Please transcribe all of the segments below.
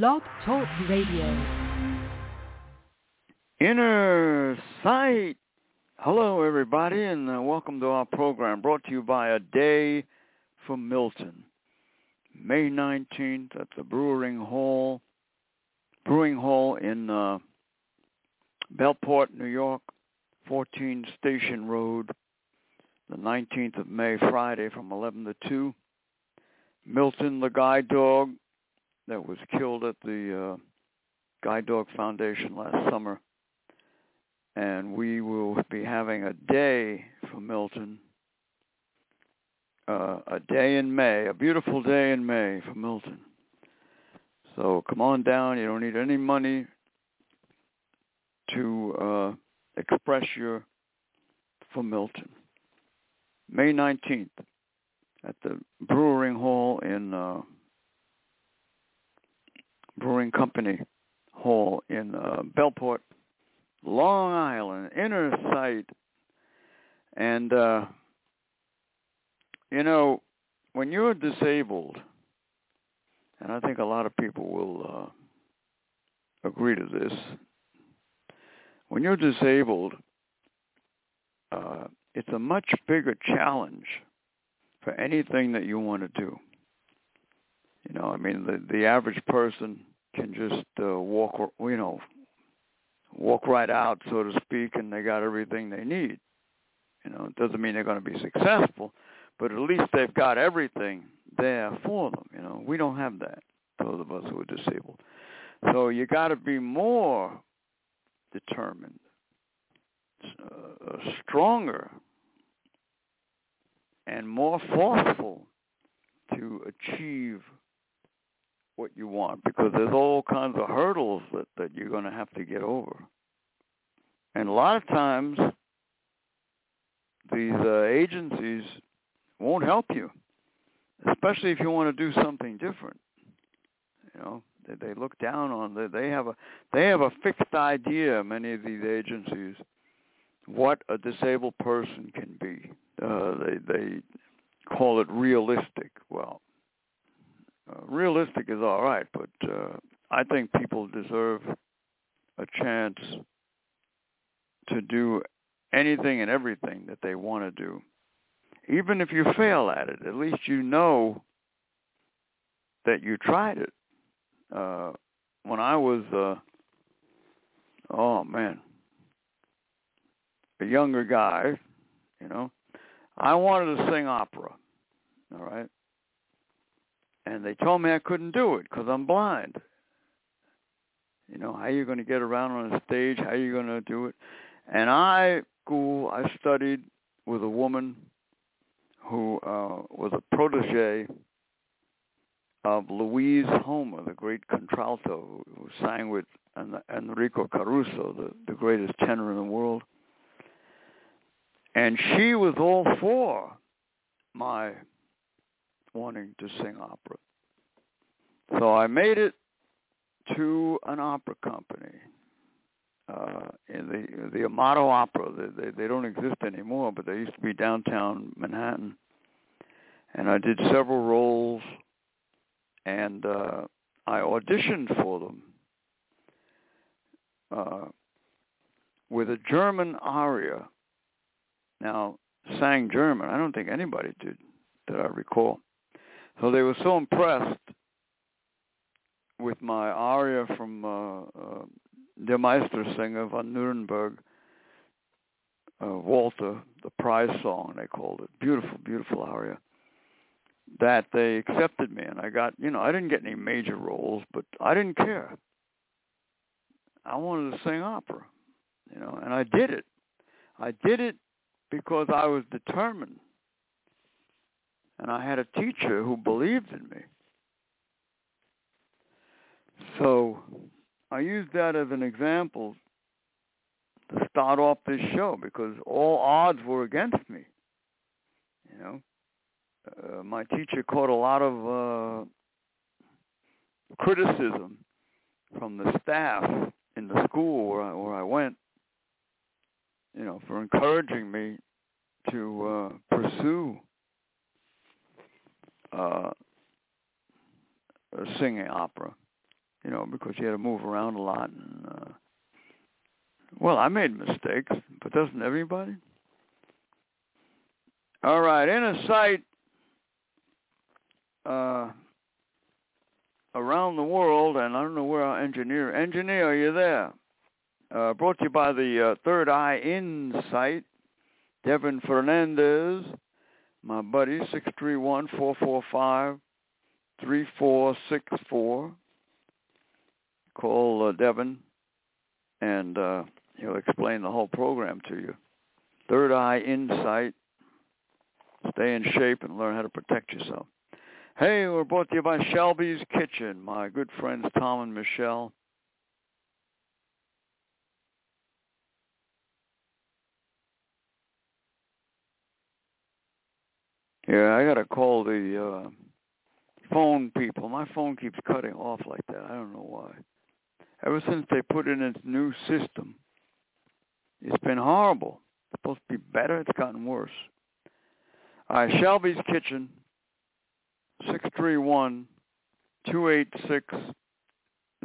Blog Talk Radio. Inner Sight. Hello, everybody, and uh, welcome to our program brought to you by A Day for Milton. May 19th at the Brewing Hall, Brewing Hall in uh, Bellport, New York, 14 Station Road, the 19th of May, Friday from 11 to 2. Milton, the guide dog that was killed at the uh, Guide Dog Foundation last summer. And we will be having a day for Milton, uh, a day in May, a beautiful day in May for Milton. So come on down. You don't need any money to uh, express your for Milton. May 19th at the Brewing Hall in uh, Brewing Company Hall in uh, Bellport, Long Island, Inner Sight. And, uh, you know, when you're disabled, and I think a lot of people will uh, agree to this, when you're disabled, uh, it's a much bigger challenge for anything that you want to do. You know, I mean, the the average person can just uh, walk, you know, walk right out, so to speak, and they got everything they need. You know, it doesn't mean they're going to be successful, but at least they've got everything there for them. You know, we don't have that. Those of us who are disabled. So you got to be more determined, uh, stronger, and more forceful to achieve what you want because there's all kinds of hurdles that, that you're going to have to get over. And a lot of times these uh, agencies won't help you, especially if you want to do something different. You know, they, they look down on they, they have a they have a fixed idea. Many of these agencies what a disabled person can be. Uh, they they call it realistic. Well, uh, realistic is all right, but uh, I think people deserve a chance to do anything and everything that they want to do. Even if you fail at it, at least you know that you tried it. Uh, when I was, uh, oh man, a younger guy, you know, I wanted to sing opera, all right? And they told me I couldn't do it because I'm blind. You know, how are you going to get around on a stage? How are you going to do it? And I, school, I studied with a woman who uh, was a protege of Louise Homer, the great contralto who sang with Enrico Caruso, the, the greatest tenor in the world. And she was all for my wanting to sing opera. So I made it to an opera company. Uh, in the the Amato Opera, they, they they don't exist anymore, but they used to be downtown Manhattan. And I did several roles, and uh, I auditioned for them uh, with a German aria now sang German. I don't think anybody did that I recall. So they were so impressed with my aria from uh, uh, Der Meistersinger von Nuremberg, uh, Walter, the prize song they called it. Beautiful, beautiful aria. That they accepted me, and I got, you know, I didn't get any major roles, but I didn't care. I wanted to sing opera, you know, and I did it. I did it because I was determined. And I had a teacher who believed in me. So I use that as an example to start off this show because all odds were against me. You know, uh, my teacher caught a lot of uh, criticism from the staff in the school where I, where I went you know, for encouraging me to uh, pursue uh, singing opera. you know, because you had to move around a lot. And uh, well, I made mistakes, but doesn't everybody? All right, inner sight uh, around the world, and I don't know where our engineer. Engineer, are you there? Uh, brought to you by the uh, Third Eye Insight, Devin Fernandez, my buddy, six three one four four five three four six four. Call uh, Devin, and uh, he'll explain the whole program to you. Third Eye Insight. Stay in shape and learn how to protect yourself. Hey, we're brought to you by Shelby's Kitchen, my good friends Tom and Michelle. Yeah, I gotta call the uh phone people. My phone keeps cutting off like that. I don't know why. Ever since they put in its new system, it's been horrible. It's supposed to be better. It's gotten worse. All right, Shelby's Kitchen, six three one two eight six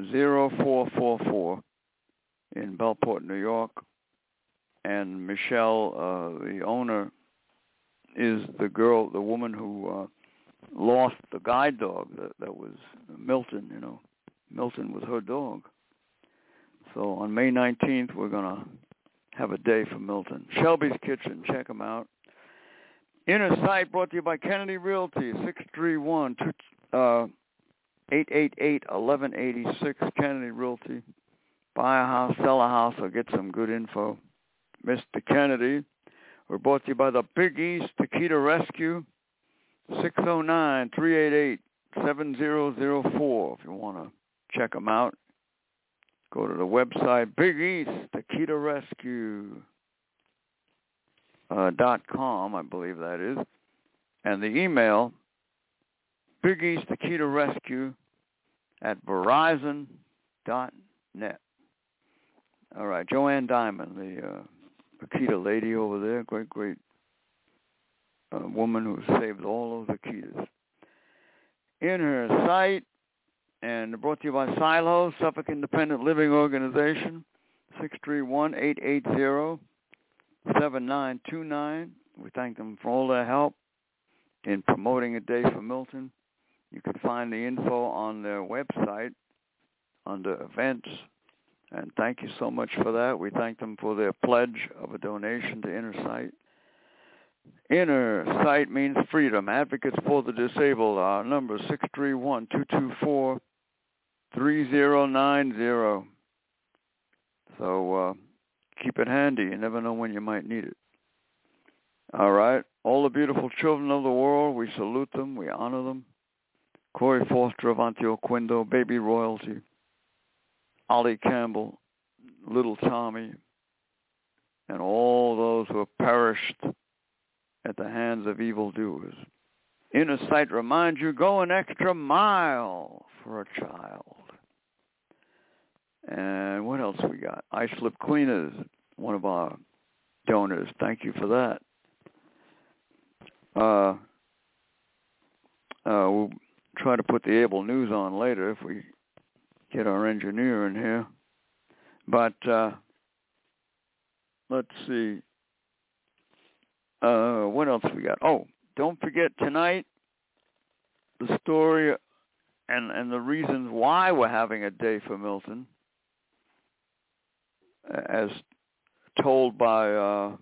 zero four four four in Bellport, New York. And Michelle, uh, the owner, is the girl, the woman who uh, lost the guide dog that, that was Milton. You know, Milton was her dog. So on May 19th, we're gonna have a day for Milton. Shelby's Kitchen, check them out. Inner Sight brought to you by Kennedy Realty, 631 uh, 888-1186, Kennedy Realty. Buy a house, sell a house, or get some good info. Mr. Kennedy, we're brought to you by the Big East Akita Rescue, 609-388-7004. If you want to check them out, go to the website, Big East Akita Rescue uh, dot com, I believe that is, and the email Big East Akita Rescue at Verizon dot net. All right, Joanne Diamond, the uh, Akita lady over there, great, great uh, woman who saved all of the Akitas. In her sight, and brought to you by Silo, Suffolk Independent Living Organization, 631-880 7929. We thank them for all their help in promoting a day for Milton. You can find the info on their website under events. And thank you so much for that. We thank them for their pledge of a donation to Inner Sight. Inner Sight means freedom. Advocates for the disabled. Our number 631-224-3090. So uh, keep it handy. You never know when you might need it. All right. All the beautiful children of the world, we salute them. We honor them. Corey Foster of Antioch Quindo, Baby Royalty, Ollie Campbell, Little Tommy, and all those who have perished at the hands of evildoers. Inner Sight reminds you, go an extra mile for a child. And what else we got? Islip Cleaners, one of our donors. Thank you for that. Uh, uh, we'll try to put the Able News on later if we get our engineer in here. But uh, let's see. Uh, what else we got? Oh, don't forget tonight the story and and the reasons why we're having a day for Milton as told by uh,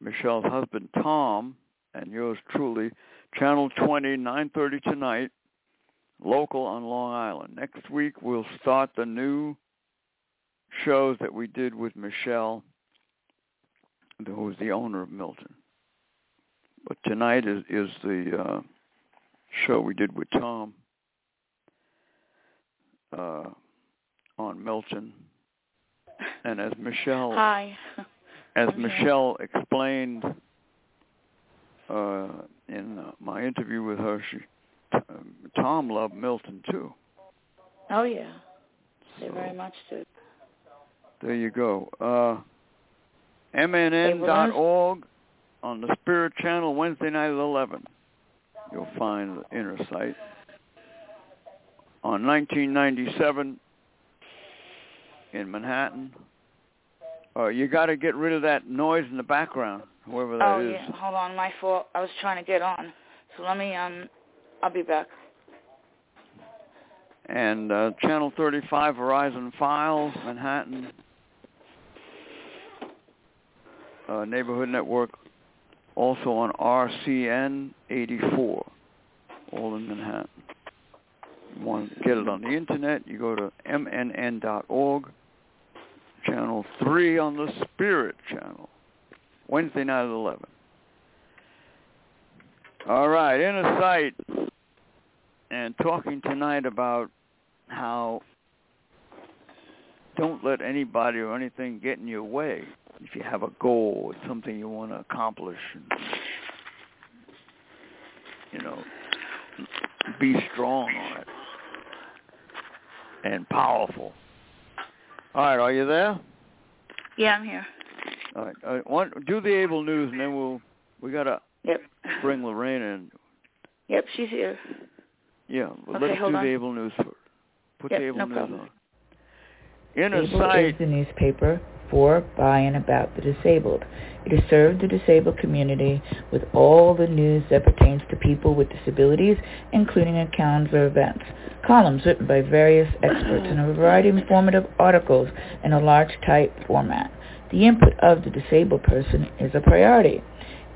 Michelle's husband Tom and yours truly, Channel 20, 9:30 tonight, local on Long Island. Next week we'll start the new shows that we did with Michelle, who is the owner of Milton. But tonight is is the uh, show we did with Tom uh, on Milton and as Michelle, hi, as okay. Michelle explained uh, in uh, my interview with her, she Tom loved Milton too. Oh yeah, they So, very much do. There you go. Uh, MNN.org on the Spirit Channel Wednesday night at 11. You'll find the inner sight. on 1997 in Manhattan. Uh, you got to get rid of that noise in the background, whoever that oh, is. yeah. Hold on, my fault. I was trying to get on. So let me, um, I'll be back. And uh, Channel 35, Verizon FiOS, Manhattan. Uh, neighborhood Network, also on RCN 84, all in Manhattan. You want to get it on the internet, you go to mnn.org, channel 3 on the Spirit channel, Wednesday night at 11. All right, inner sight, and talking tonight about how don't let anybody or anything get in your way if you have a goal, it's something you want to accomplish, and, you know, be strong on it and powerful. All right, are you there? Yeah, I'm here. All right, all right one, do the able news, and then we'll we gotta Yep. bring Lorraine in. Yep, she's here. Yeah, well, Okay, let's hold do on. the able news first. Put Yep, the able no news problem. on. Inner Able sight. is the newspaper for, by, and about the disabled. It has served the disabled community with all the news that pertains to people with disabilities, including accounts of events, columns written by various experts, and a variety of informative articles in a large type format. The input of the disabled person is a priority.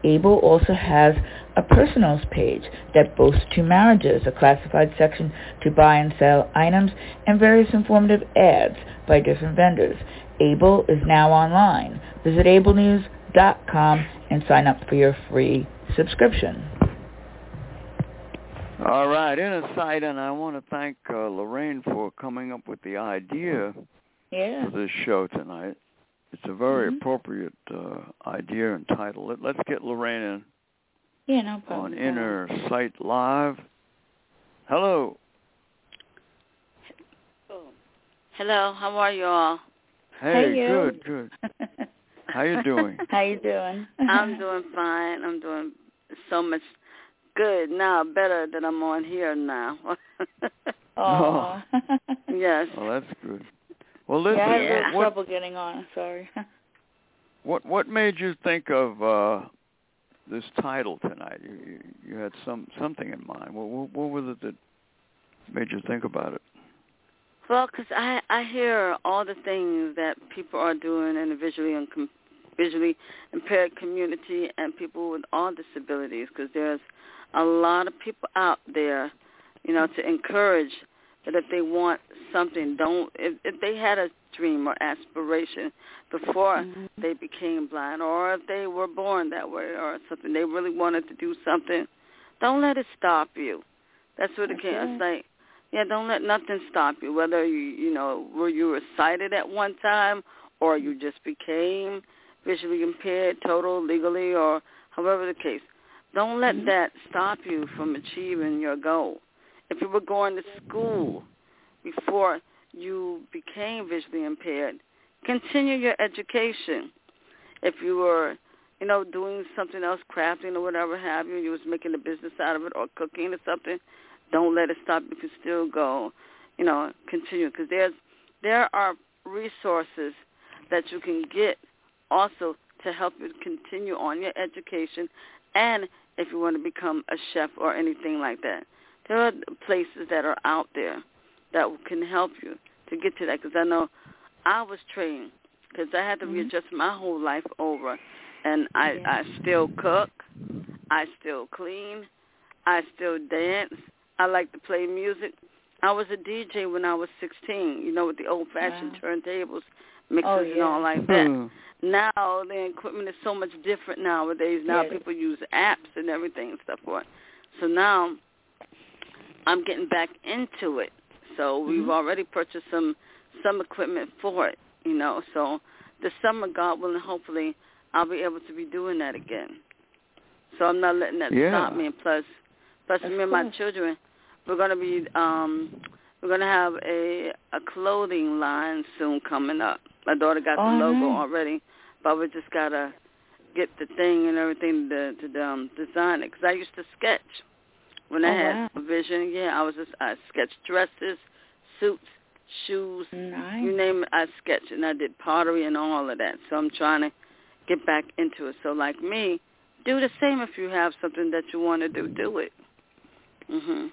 Able also has a personals page that boasts two marriages, a classified section to buy and sell items, and various informative ads by different vendors. Able is now online. Visit ablenews.com and sign up for your free subscription. All right, inner sight, and I want to thank uh, Lorraine for coming up with the idea Yeah. for this show tonight. It's a very Mhm. appropriate uh, idea and title. Let, let's get Lorraine in Yeah, no problem. on Inner Sight Live. Hello. Hello, how are you all? Hey, you. good, good. How you doing? How you doing? I'm doing fine. I'm doing so much good now, better that I'm on here now. Oh. yes. Oh, that's good. Well, listen, yeah, I had what trouble getting on. Sorry. what what made you think of uh this title tonight? You you, you had some something in mind. What, what what was it that made you think about it? Well, because I I hear all the things that people are doing in the visually and com- visually impaired community and people with all disabilities. Because there's a lot of people out there, you know, to encourage that if they want something, don't if, if they had a dream or aspiration before Mhm. they became blind, or if they were born that way, or something they really wanted to do something, don't let it stop you. That's what it can. It's like yeah, don't let nothing stop you. Whether you you know were you were sighted at one time or you just became visually impaired, total legally, or however the case. Don't let Mhm. that stop you from achieving your goal. If you were going to school before you became visually impaired, continue your education. If you were, you know, doing something else, crafting or whatever have you, you was making a business out of it or cooking or something, don't let it stop. You can still go, you know, continue because there's there are resources that you can get also to help you continue on your education and if you want to become a chef or anything like that. There are places that are out there that can help you to get to that because I know I was trained because I had to Mhm. readjust my whole life over and I Yeah. I still cook, I still clean, I still dance. I like to play music. I was a DJ when I was 16, you know, with the old-fashioned Wow. turntables, mixes Oh, and all like that. Hmm. Now the equipment is so much different nowadays. Now Yeah. people use apps and everything and stuff for it. So now I'm getting back into it. So we've Mhm. already purchased some some equipment for it, you know. So this summer, God willing, hopefully I'll be able to be doing that again. So I'm not letting that Yeah. stop me. And plus, plus Of me and my children, we're gonna be um we're gonna have a a clothing line soon coming up. My daughter got Oh, the logo nice. already, but we just gotta get the thing and everything to to um, design it. Because I used to sketch When oh, I had wow. a vision, yeah, I was just I sketched dresses, suits, shoes, Nice. you name it, I sketched, and I did pottery and all of that. So I'm trying to get back into it. So like me, do the same if you have something that you want to do. Do it. Mhm.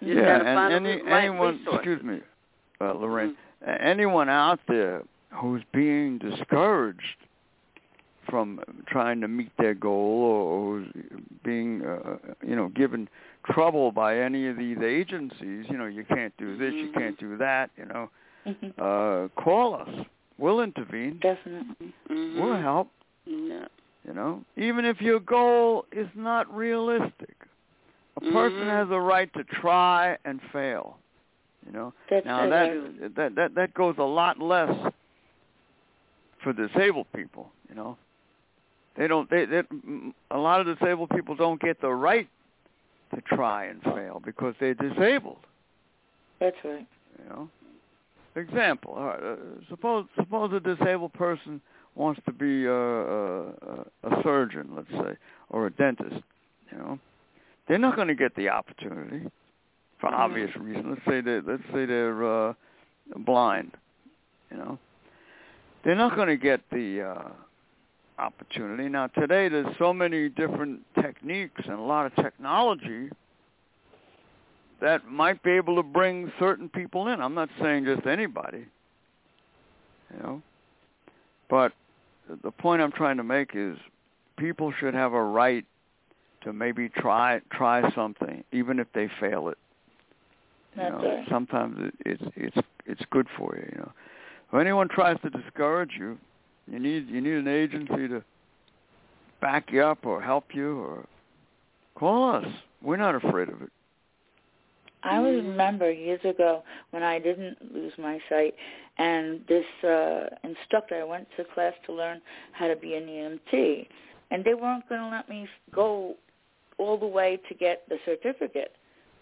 You yeah, gotta and any, right anyone, resources. excuse me, uh, Lorraine, Mm-hmm. anyone out there who's being discouraged from trying to meet their goal or who's being, uh, you know, given trouble by any of these agencies, you know, you can't do this, you Mhm. can't do that, you know, Mhm. uh, call us. We'll intervene. Definitely. Mhm. We'll help. Yeah. You know, even if your goal is not realistic, a person Mhm. has a right to try and fail. You know, That's now that that that that goes a lot less for disabled people. You know, they don't. They, they a lot of disabled people don't get the right to try and fail because they're disabled. That's right. You know, example. All right, uh, suppose suppose a disabled person wants to be a, a, a surgeon, let's say, or a dentist. You know, they're not going to get the opportunity for Mhm. obvious reasons. Let's say they let's say they're uh, blind. You know, they're not going to get the uh, opportunity. Now today, there's so many different techniques and a lot of technology that might be able to bring certain people in. I'm not saying just anybody, you know. But the point I'm trying to make is people should have a right to maybe try try something, even if they fail it. You That's know, right. sometimes it, it's it's it's good for you. You know, if anyone tries to discourage you, you need you need an agency to back you up or help you or call us. We're not afraid of it. I remember years ago when I didn't lose my sight, and this uh, instructor, I went to class to learn how to be an EMT, and they weren't going to let me go all the way to get the certificate.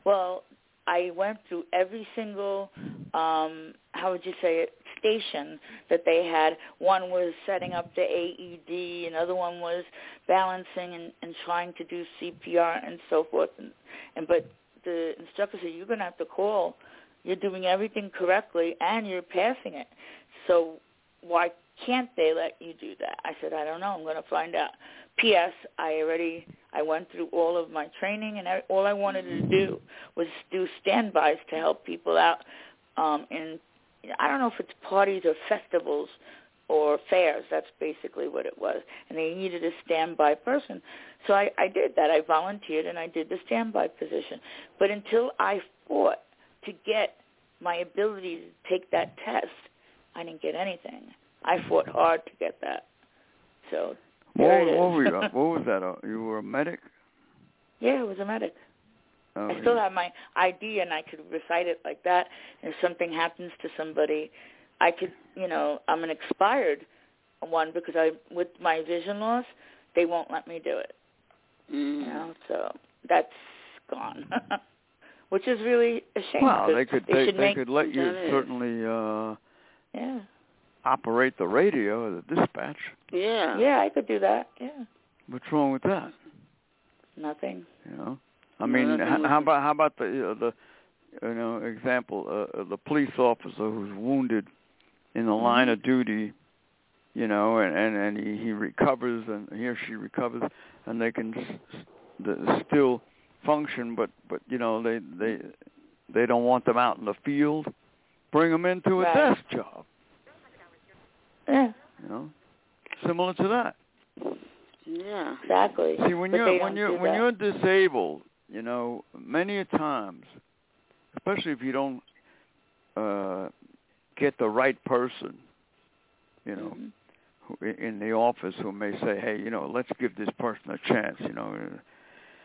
Well, I went through every single, um, how would you say it, station that they had. One was setting up the AED, another one was balancing and, and trying to do CPR and so forth. And, and but the instructor said, you're going to have to call. You're doing everything correctly, and you're passing it. So why can't they let you do that? I said, I don't know. I'm going to find out. P.S. I already I went through all of my training, and I, all I wanted to do was do standbys to help people out um, in I don't know if it's parties or festivals or fairs. That's basically what it was, and they needed a standby person. So I, I did that. I volunteered and I did the standby position. But until I fought to get my ability to take that test, I didn't get anything. I fought hard to get that. So What, what were you? What was that? Uh, you were a medic? yeah, I was a medic. Oh, I still have my ID and I could recite it like that. If something happens to somebody, I could, you know, I'm an expired one because I, with my vision loss, they won't let me do it. Mhm. You know, so that's gone, which is really a shame. Well, they could they, they, they could let you certainly uh yeah, operate the radio or the dispatch. Yeah. yeah, I could do that. Yeah, What's wrong with that? nothing. You know, I mean, how about how about the uh, the you know example uh, uh, the police officer who's wounded in the line Mhm. of duty, you know, and and and he, he recovers and he or she recovers and they can s- the, still function, but but you know they they they don't want them out in the field. Bring them into a Right. desk job. Yeah, You know, similar to that. Yeah. exactly. See, when But you're when you're when that. you're disabled, you know, many a times, especially if you don't uh get the right person, you know, Mhm. who, in the office who may say, "Hey, you know, let's give this person a chance," you know.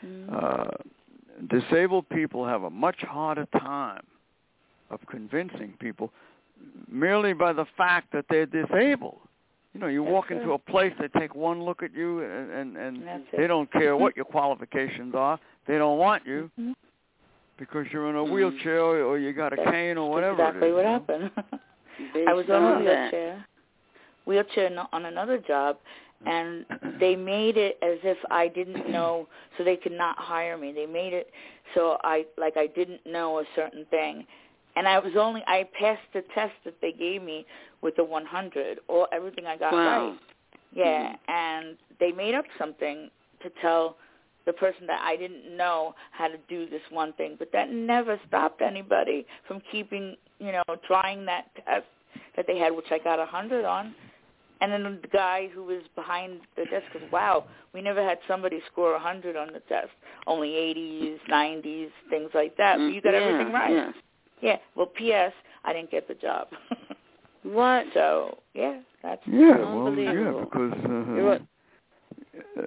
Mhm. Uh disabled people have a much harder time of convincing people merely by the fact that they're disabled. You know, you That's walk into a place, they take one look at you, and and, and That's they it. don't care what your qualifications are. They don't want you Mhm. because you're in a Mhm. wheelchair or, or you got a cane or whatever. exactly it is, what happened. I was on a saw that. wheelchair, wheelchair on another job, and they made it as if I didn't know, so they could not hire me. They made it so I like I didn't know a certain thing, and I was only I passed the test that they gave me with the 100, or everything I got wow. right. Yeah, and they made up something to tell the person that I didn't know how to do this one thing, but that never stopped anybody from keeping, you know, trying that test that they had, which I got a hundred on. And then the guy who was behind the desk goes, "Wow, we never had somebody score a hundred on the test. Only 80s, 90s, things like that. But you got yeah, everything right." Yeah. Yeah. Well, P.S. I didn't get the job. what? So yeah, that's Yeah, well, yeah, Unbelievable. because You're uh,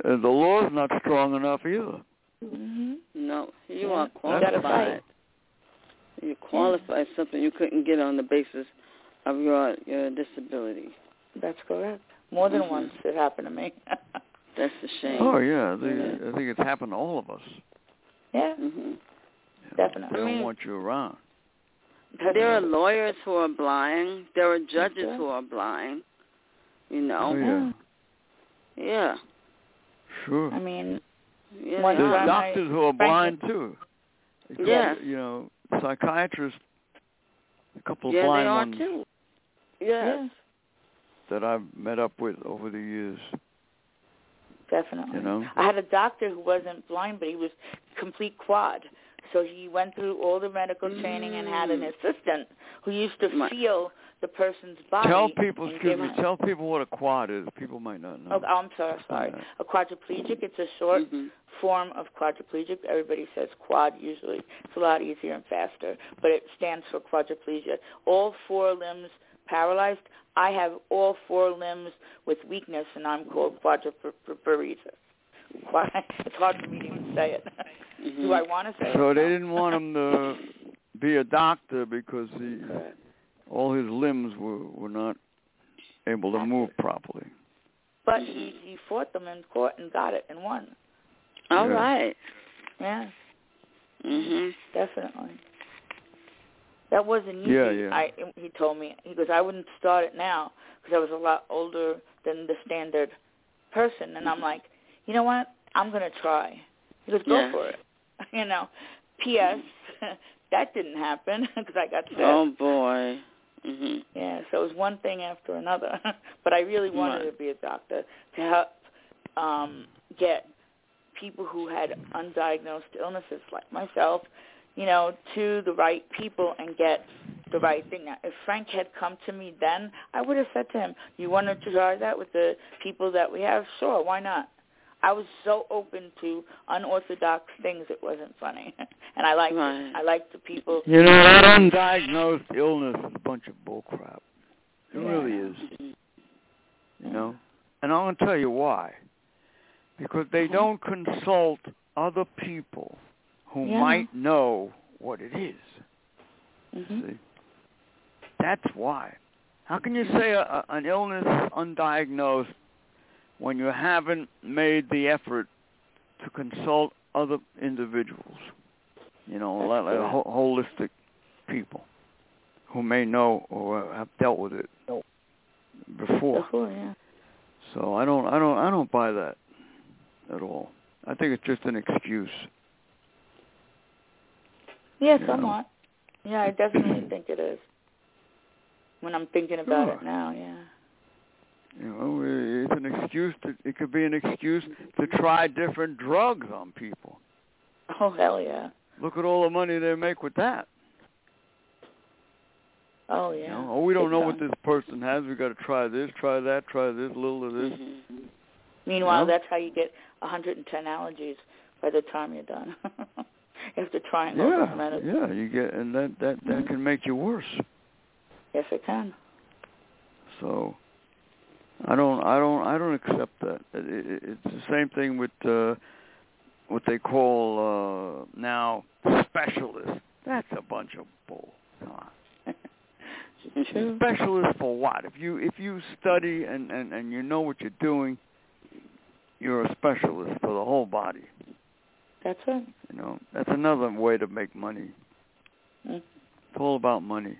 the law's not strong enough either. hmm No, you Yeah. are You gotta qualified. fight. You qualified something you couldn't get on the basis of your your disability. That's correct. More than Mhm. once it happened to me. That's a shame. Oh yeah, they, Yeah. I think it's happened to all of us. yeah, hmm You Definitely. They I don't mean- want you around. There are lawyers who are blind. There are judges Okay. who are blind. You know. Oh know. yeah, Yeah. Sure. I mean, Yeah. One There's time are. I- doctors who are Frank- blind too. Because, Yeah. You know, psychiatrists. A couple of yeah, blind they are ones too. yeah, Yes. that I've met up with over the years. definitely. You know. I had a doctor who wasn't blind, but he was complete quad. So he went through all the medical training and had an Mm. assistant who used to feel the person's body. Tell people, excuse me, tell people what a quad is. People might not know. Oh, I'm sorry, sorry. Yeah. A quadriplegic. It's a short Mhm. form of quadriplegic. Everybody says quad usually. It's a lot easier and faster, but it stands for quadriplegia. All four limbs paralyzed. I have all four limbs with weakness, and I'm called quadriparesis. Quad- It's hard for me to even say it. Mhm. Do I want to say So it? they didn't want him to be a doctor because he, Correct. All his limbs were were not able to move properly. But he, he fought them in court and got it and won. All Yeah. right. Yeah, Mhm. definitely. That wasn't easy. Yeah, yeah. I he told me he goes I wouldn't start it now because I was a lot older than the standard person, and I'm like, you know what? I'm gonna try. He goes, go Yeah. for it. You know. P.S. that didn't happen because I got sick. Oh boy. Mhm. Yeah, so it was one thing after another. but I really wanted Right. to be a doctor to help um get people who had undiagnosed illnesses like myself, you know, to the right people and get the right thing. Now, if Frank had come to me then, I would have said to him, "You want to try that with the people that we have? Sure, why not?" I was so open to unorthodox things; it wasn't funny, and I liked Right. it. I liked the people. You know, that undiagnosed illness is a bunch of bullcrap. It Yeah. really is. You know, and I'm gonna tell you why. Because they Mhm. don't consult other people who Yeah. might know what it is. hmm See, that's why. How can you say a, a, an illness undiagnosed when you haven't made the effort to consult other individuals? You know, like, like holistic people who may know or have dealt with it before. Before, yeah. So I don't, I don't, I don't buy that at all. I think it's just an excuse. Yeah, Yeah. somewhat. Yeah, I definitely think it is. When I'm thinking about it now, yeah. You know, it's an excuse to. It could be an excuse to try different drugs on people. Oh hell yeah. Look at all the money they make with that. Oh You yeah. know, oh, we don't Big know what this person has. We got to try this, try that, try this, little of this. Mhm. Meanwhile, you know? that's how you get 110 allergies by the time you're done. After trying all those Yeah, medicines. yeah, you get, and that that that can make you worse. Yes, it can. So, I don't, I don't, I don't accept that. It, it, it's the same thing with uh, what they call uh, now specialists. That's a bunch of bull. Come on. Specialist for what? If you if you study and, and, and you know what you're doing, you're a specialist for the whole body. That's right. You know, that's another way to make money. Mm. It's all about money.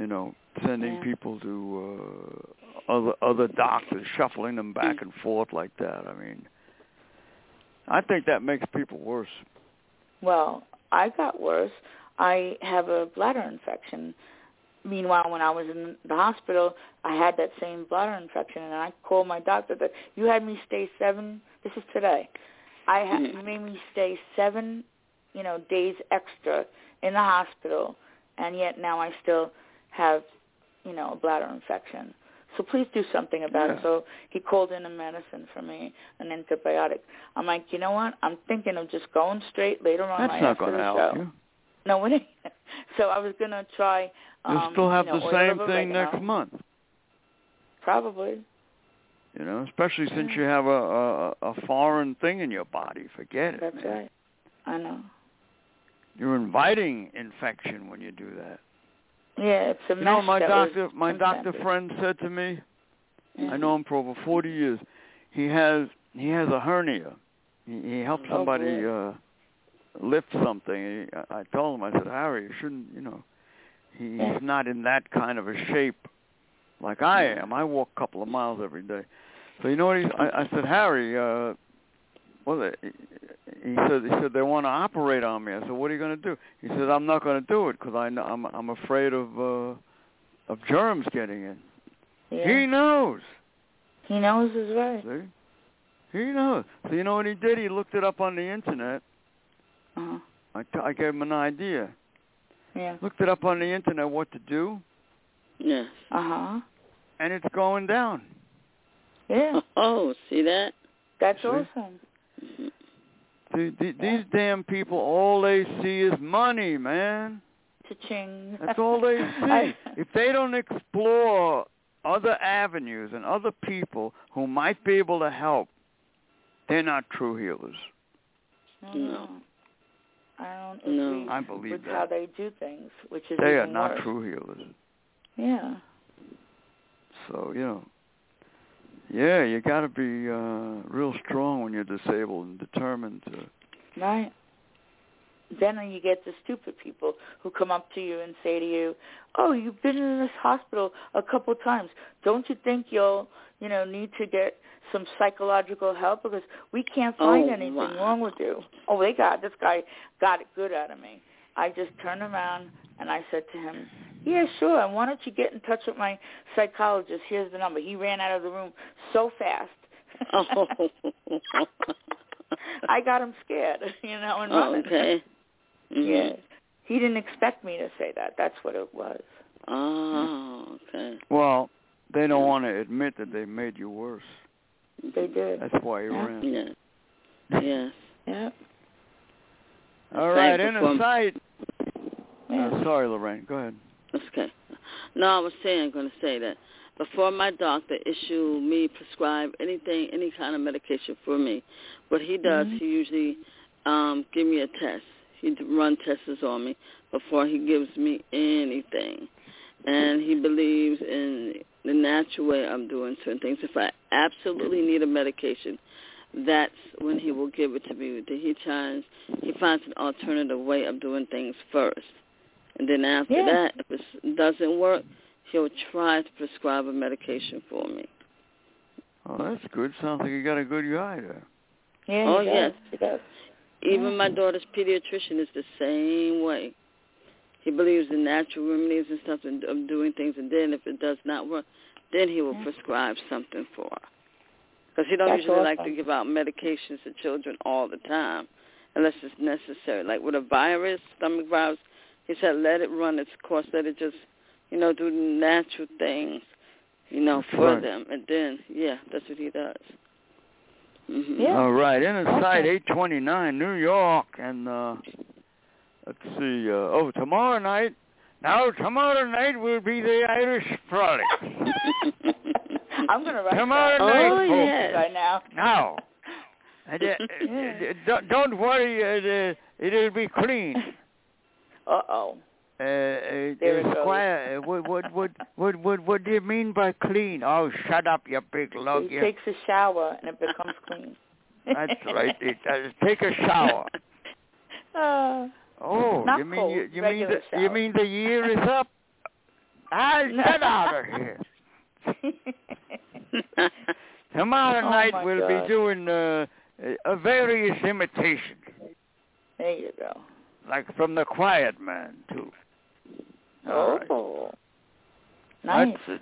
you know, sending Yeah. people to uh, other other doctors, shuffling them back and forth like that. I mean, I think that makes people worse. Well, I got worse. I have a bladder infection. Meanwhile, when I was in the hospital, I had that same bladder infection, and I called my doctor. That you had me stay seven. This is today. I had Mm. you made me stay seven, you know, days extra in the hospital, and yet now I still have, you know, a bladder infection. So please do something about Yeah. it. So he called in a medicine for me, an antibiotic. I'm like, you know what? I'm thinking of just going straight later on That's not going to help show. you. No, it ain't. So I was gonna try. Um, You'll still have you know, the same thing oregano. next month. Probably. You know, especially since you have a, a a foreign thing in your body. Forget it. That's man. right. I know. You're inviting infection when you do that. Yeah, it's a You know, my doctor, my doctor friend said to me, Yeah. I know him for over 40 years. He has he has a hernia. He, he helped Oh, somebody uh lift something. He, I I told him, I said, Harry, you shouldn't, you know, he, Yeah. he's not in that kind of a shape like I am. I walk a couple of miles every day. So you know what? He, I, I said, Harry, uh, well, uh, he said, he said they want to operate on me. I said, what are you going to do? He said, I'm not going to do it because I know, I'm I'm afraid of uh, of germs getting in. Yeah. He knows. He knows his way. See? He knows. So you know what he did? He looked it up on the internet. Uh-huh. I, t- I gave him an idea. Yeah. Looked it up on the internet what to do, Yes. Uh-huh. and it's going down. Yeah. Oh, see that? That's See? awesome. See, th- these damn people, all they see is money, man. Cha-ching. That's all they I- see. if they don't explore other avenues and other people who might be able to help, they're not true healers. no, No. no. I don't No. agree I believe with that. how they do things, which is They are not worse. true healers. Yeah. So, you know, yeah, you got to be uh real strong when you're disabled and determined to. Right. Then you get the stupid people who come up to you and say to you, "Oh, you've been in this hospital a couple times. Don't you think you'll, you know, need to get some psychological help because we can't find Oh, anything wow. wrong with you?" Oh, they got this guy got it good out of me. I just turned around and I said to him, "Yeah, sure. And why don't you get in touch with my psychologist? Here's the number." He ran out of the room so fast. Oh. I got him scared, you know, and oh, running. okay. Mhm. Yeah. He didn't expect me to say that. That's what it was. Oh, okay. Well, they don't want to admit that they made you worse. They did. That's why you Yeah. ran. Yeah. Yes. Yeah. All Thank right, Inner Sight. Yeah. Uh, sorry, Lorraine. Go ahead. That's okay. No, I was saying, I'm going to say that before my doctor issue me prescribe anything, any kind of medication for me, what he does, Mhm. he usually um give me a test. He run tests on me before he gives me anything, and he believes in the natural way I'm doing certain things. If I absolutely need a medication, that's when he will give it to me. He tries, he finds an alternative way of doing things first. And then after Yeah. that, if it doesn't work, he'll try to prescribe a medication for me. Oh, that's good. Sounds like you got a good guy there. Yeah. Oh, he does. yes. He does. Even Yeah. my daughter's pediatrician is the same way. He believes in natural remedies and stuff and of doing things, and then if it does not work, then he will Yeah. prescribe something for her. Because he don't That's usually like to give out medications to children all the time, unless it's necessary. Like with a virus, stomach virus, he said let it run its course, let it just, you know, do natural things, you know, for right. them, and then yeah, that's what he does. hmm Yeah. All right, in a sight, Okay. 829, New York, and uh let's see. Uh, oh, tomorrow night. Now, tomorrow night will be the Irish Frolic. I'm gonna write Tomorrow that night, Oh, folks. yes. right now. Now, and, uh, Yeah. uh, don't- don't worry, uh, uh, it'll be clean. Uh oh. Uh, uh, it uh. Squire, uh, what, what, what, what, what, what do you mean by clean? Oh, shut up, you big lug. He You. takes a shower and it becomes clean. That's right. It does. Take a shower. Uh, Oh, you mean cold, you, you mean the, you shower. mean the year is up? I get out of here. Tomorrow Oh, night we'll God. be doing uh, a various imitations, There you go. Like from the Quiet Man too. All right. Oh. Nice. That's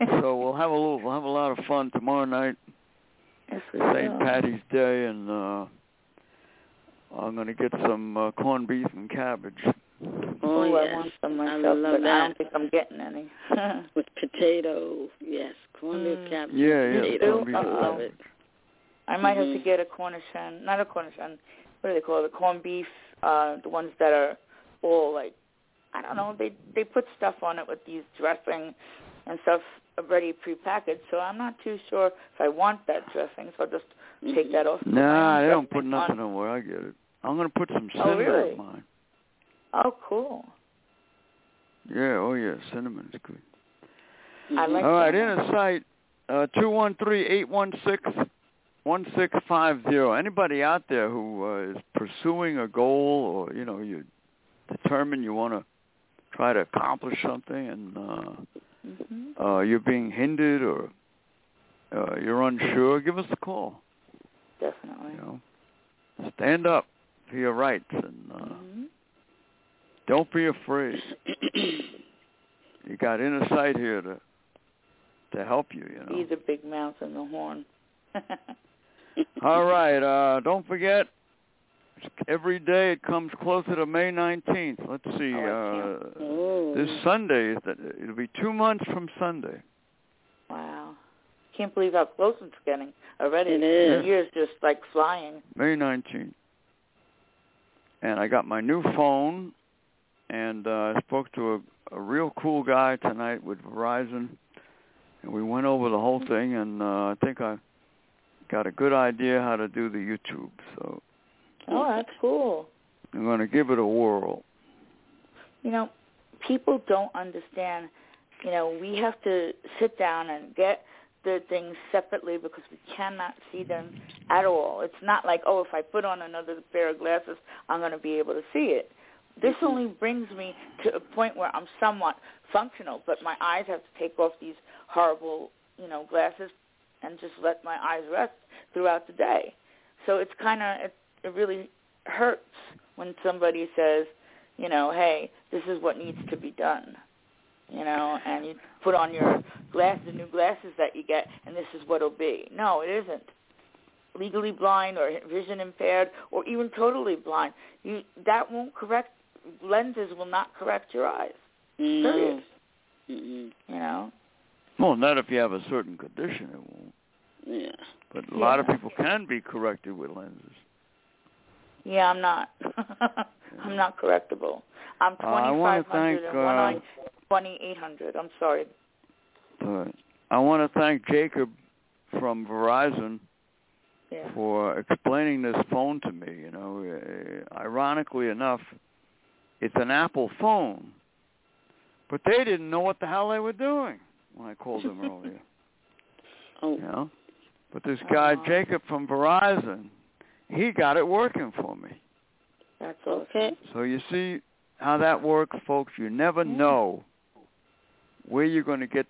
it. So we'll have a little, we'll have a lot of fun tomorrow night, yes, we St. Patty's Day, and uh I'm gonna get some uh, corned beef and cabbage. Oh, Ooh, I want some I myself, love but I don't think I'm getting any. With potatoes, yes. Cornmeal Mm. cabbage. Yeah, yeah, potatoes. corned beef I and Uh-oh. love it. I might have to Mhm. get a Cornish hen, not a Cornish hen. What do they call it? The corned beef, uh, the ones that are all like, I don't know. They they put stuff on it with these dressing and stuff already prepackaged. So I'm not too sure if I want that dressing. So I'll just take that off. Nah, they don't put nothing on. where I get it. I'm gonna put some Oh, cinnamon really? on mine. Oh, cool. Yeah, oh yeah, cinnamon's good. I like All right, cinnamon. Inner Sight, uh, two one three eight one six one six five zero. Anybody out there who uh, is pursuing a goal, or you know, you determine you want to try to accomplish something, and uh, Mhm. uh, you're being hindered or uh, you're unsure, give us a call. Definitely. You know, stand up for your rights, and uh, Mhm. don't be afraid. You got inner sight here to to help you. You know. Be the big mouth and the horn. All right. Uh, don't forget, every day it comes closer to May 19th. Let's see. Oh, uh, Oh. this Sunday, is that it'll be two months from Sunday. wow. Can't believe how close it's getting already. It is. The year's just like flying. May 19th. And I got my new phone, and uh, I spoke to a, a real cool guy tonight with Verizon, and we went over the whole thing, and uh, I think I got a good idea how to do the YouTube. So Oh, that's cool. I'm going to give it a whirl. You know, people don't understand. You know, we have to sit down and get the things separately because we cannot see them at all. It's not like, oh, if I put on another pair of glasses, I'm going to be able to see it. This mm-hmm. only brings me to a point where I'm somewhat functional, but my eyes have to take off these horrible, you know, glasses and just let my eyes rest throughout the day. So it's kind of it, it really hurts when somebody says, you know, hey, this is what needs to be done. You know, and you put on your glass, the new glasses that you get, and this is what it'll be. No, it isn't. Legally blind or vision impaired or even totally blind, you that won't correct. Lenses will not correct your eyes. No. Period. Mm-mm. You know. Well, not if you have a certain condition, it won't. Yeah. But a lot of people can be corrected with lenses. Yeah, I'm not. I'm not correctable. I'm Uh, I wanna 2500 thank, and uh, eye 2800. I'm sorry. But I want to thank Jacob from Verizon Yeah. for explaining this phone to me. You know, uh, ironically enough, it's an Apple phone, but they didn't know what the hell they were doing when I called them earlier. Oh. You know, but this guy Aw. Jacob from Verizon, he got it working for me. That's. Okay. So you see how that works, folks. You never Yeah. know where you're going to get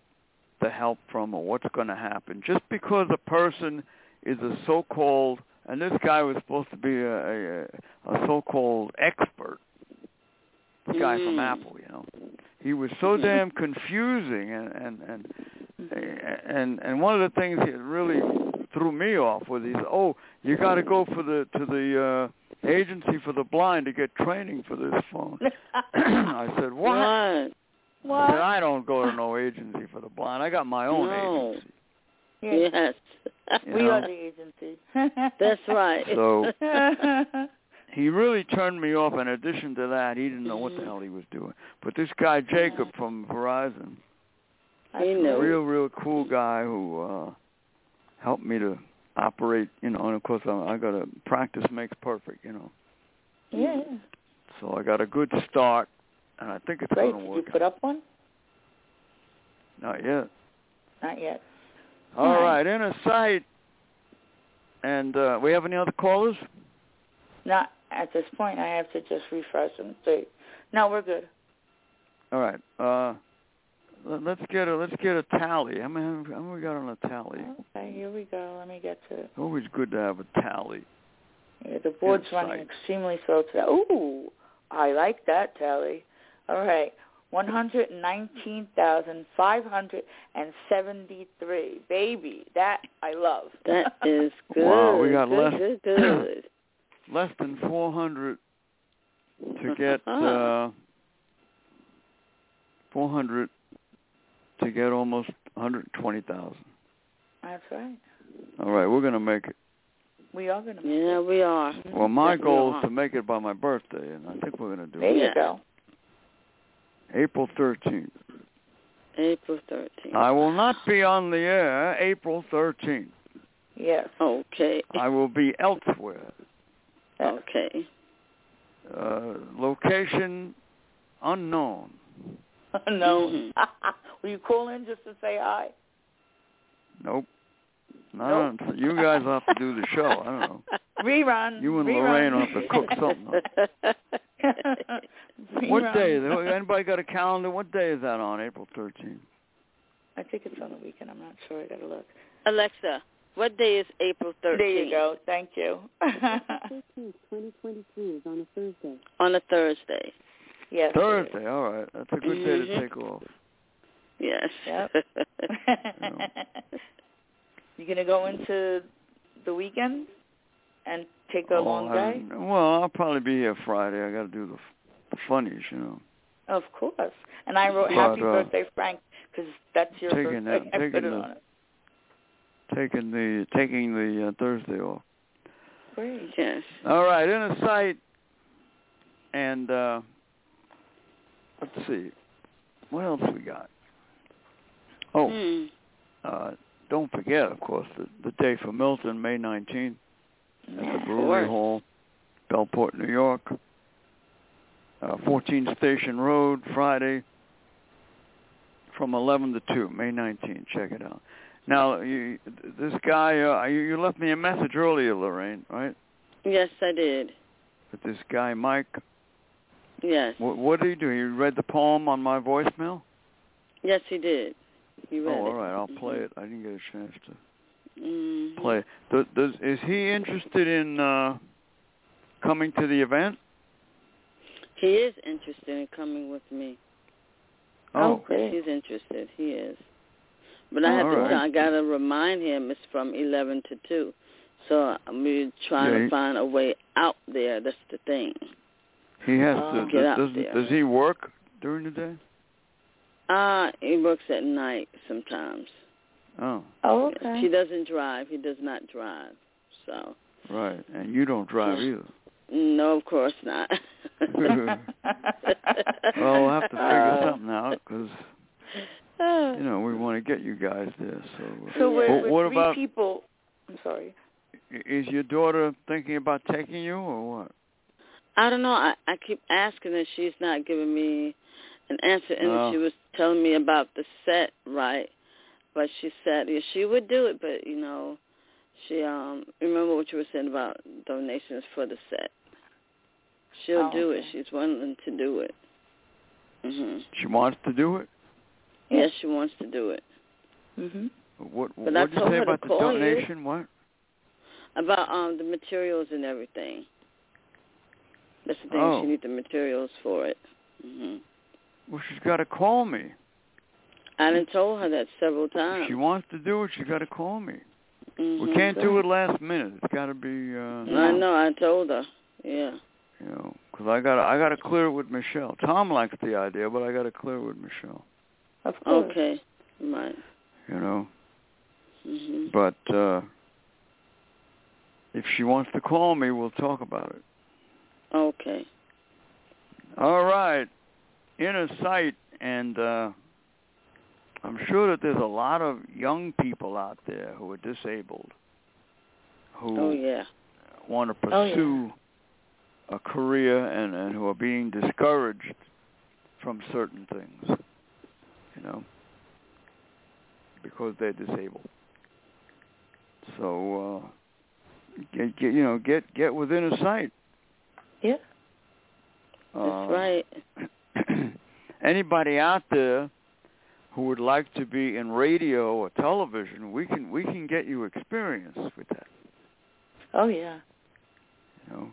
the help from or what's going to happen. Just because a person is a so-called, and this guy was supposed to be a, a, a so-called expert, this guy from Mm. Apple, you know. He was so damn confusing, and and and Mm-hmm. and and one of the things that really threw me off was he's oh you got to go for the to the uh agency for the blind to get training for this phone. I said what? What? I said I don't go to no agency for the blind. I got my own No. agency. Yes. We know? are the agency. That's right. So he really turned me off. In addition to that, he didn't know what the hell he was doing. But this guy Jacob from Verizon, He a real real cool guy who uh helped me to operate. You know, and of course I, I got to practice makes perfect. You know, yeah. so I got a good start, and I think it's Great. going to work. Did you put up one? Not yet. Not yet. All All right, right. in a sight. And uh we have any other callers? Not at this point. I have to just refresh and see. No, we're good. All right. Uh, let- let's get a let's get a tally. How many how many we got on a tally? Okay, here we go. Let me get to it. Always good to have a tally. Yeah, the board's Good running extremely slow today. Ooh, I like that tally. All right, one hundred nineteen thousand five hundred and seventy-three. Baby, that I love. That is good. Wow, we got good, less- good, good. Less than 400 to get uh 400 to get almost 120,000. That's right. All right, we're going to make it. We are gonna. Yeah, we are. Well, my Yes, goal are. is to make it by my birthday, and I think we're going to do There it. you go. April 13th. April 13th. I will not be on the air April 13th. Yes. Okay. I will be elsewhere. Okay. Uh, location unknown. no. Mhm. Will you call in just to say hi? Nope. No, you guys have to do the show. I don't know. Rerun. You and Rerun. Lorraine will have to cook something up. What Rerun. day? Anybody got a calendar? What day is that on? April 13th. I think it's on the weekend. I'm not sure. I gotta look. Alexa, what day is April 13th? There you go. Thank you. 2023 is on a Thursday. On a Thursday. yes. Thursday. All right. That's a good day to Mhm. take off. Yes. Yep. you gonna go into the weekend and take a Oh, long I- day? well, I'll probably be here Friday. I got to do the, the funnies, you know. Of course. And I wrote But, "Happy uh, Birthday, Frank" because that's your taking birthday. that- I taking put it the- on it. Taking the taking the uh, Thursday off. Great. yes. All right, Inner Sight, and uh, let's see, what else we got? Oh, Hmm. uh, don't forget, of course, the, the day for Milton, May 19th, at the Brewery. Hall, Bellport, New York. Uh, 14 Station Road, Friday, from 11 to 2, May 19th. Check it out. Now, you, this guy, uh, you, you left me a message earlier, Lorraine, right? Yes, I did. With this guy, Mike. Yes. What, what did he do? He read the poem on my voicemail? Yes, he did. He read oh, all it. I'll play it. I didn't get a chance to Mhm. play it. Does, does is he interested in uh coming to the event? He is interested in coming with me. Oh, great. He's interested. He is. But I have All to. right. I gotta remind him it's from eleven to two. So we're trying Yeah, he- to find a way out there. That's the thing. he has Oh. to. Get out does, there. does he work during the day? Uh, he works at night sometimes. Oh, Oh, okay. He doesn't drive. He does not drive. So right. And you don't drive either. no, of course not. Well, we'll have to figure Uh, something out because you know we want to get you guys there. So, uh, So we're, Well, we're what three about- people. I'm sorry. is your daughter thinking about taking you or what? I don't know. I, I keep asking her. She's not giving me an answer. And Oh. she was telling me about the set, right? But she said yeah, she would do it, but you know, she um remember what you were saying about donations for the set. She'll Oh, do it. She's willing to do it. Mhm. She wants to do it. Yeah. Yes, she wants to do it. Mhm. What what did you say about the call you. donation? What? About um the materials and everything. That's the thing. Oh. She needs the materials for it. Mhm. Well, she's got to call me. I done told her that several If times. she wants to do it, She's got to call me. We Mhm. can't do it last minute. It's got to be, uh, I know. I told her. Yeah. you know, because I got I got to clear it with Michelle. Tom likes the idea, but I got to clear it with Michelle. Of course. Okay. Right. You know, Mhm. but uh if she wants to call me, we'll talk about it. Okay. All right, inner sight, and uh I'm sure that there's a lot of young people out there who are disabled who Oh yeah. want to Oh, yeah. pursue a career and, and who are being discouraged from certain things, know, because they're disabled. So, uh, get, get you know, get get within a sight. Yeah. That's Uh, right. anybody out there who would like to be in radio or television, we can we can get you experience with that. Oh yeah. You know,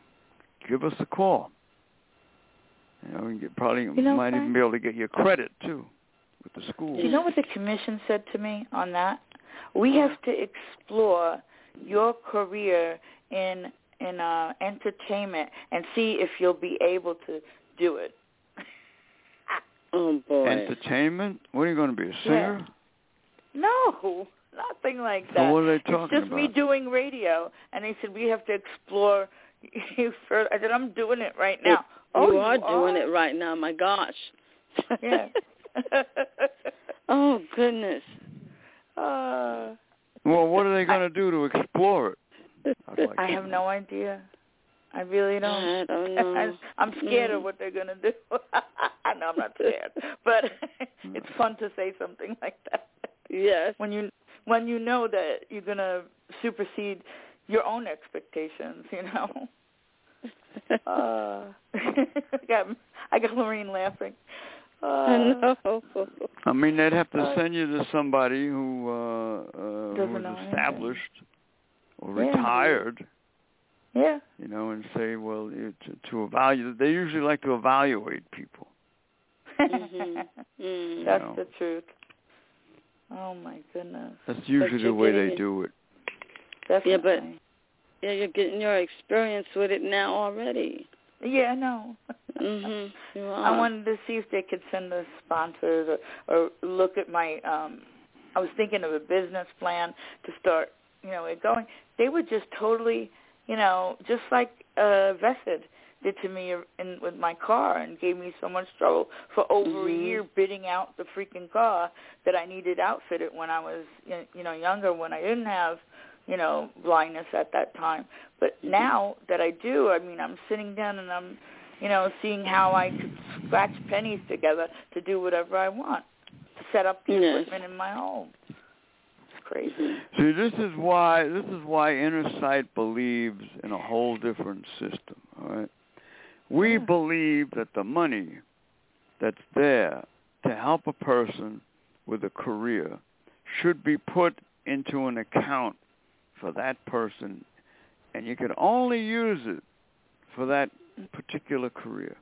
give us a call. You know, you probably you know, might even be able to get your credit too with the school. Do you know what the commission said to me on that? We have to explore your career in in uh, entertainment and see if you'll be able to do it. oh boy. Entertainment? What are you going to be a singer? Yeah. No, nothing like that. So what are they talking it's just about? me doing radio, and they said we have to explore you further. I said I'm doing it right now. You oh, are you doing are? it right now. My gosh. Yeah. oh goodness. uh, Well, what are they going to do to explore it? I'd like I have know. no idea. I really don't. I don't know. I'm scared of Mm. what they're gonna do. I know I'm not scared, but it's fun to say something like that Yes. when you when you know that you're gonna supersede your own expectations. You know. uh, I got I got Lorraine laughing. Uh, I know. I mean, they'd have to Uh, send you to somebody who uh, uh, Doesn't was anything. established or Yeah. retired, Yeah. you know, and say, well, you, to, to evaluate. They usually like to evaluate people. Mhm. Mm. That's know. the truth. Oh my goodness. That's usually the way they it. do it. Definitely. Yeah, but- Yeah, you're getting your experience with it now already. yeah, I Mhm. Are. I wanted to see if they could send us sponsors or, or look at my. um I was thinking of a business plan to start, you know, it going. They were just totally, you know, just like uh Vested did to me in with my car and gave me so much trouble for over Mhm. a year bidding out the freaking car that I needed outfitted when I was, you know, younger when I didn't have, you know, blindness at that time. But Mhm. now that I do, I mean, I'm sitting down and I'm you know, seeing how I could scratch pennies together to do whatever I want, to set up the Yes. equipment in my home. It's crazy. See, this is why this is why Inner Sight believes in a whole different system. All right, we Yeah. believe that the money that's there to help a person with a career should be put into an account for that person, and you can only use it for that particular career.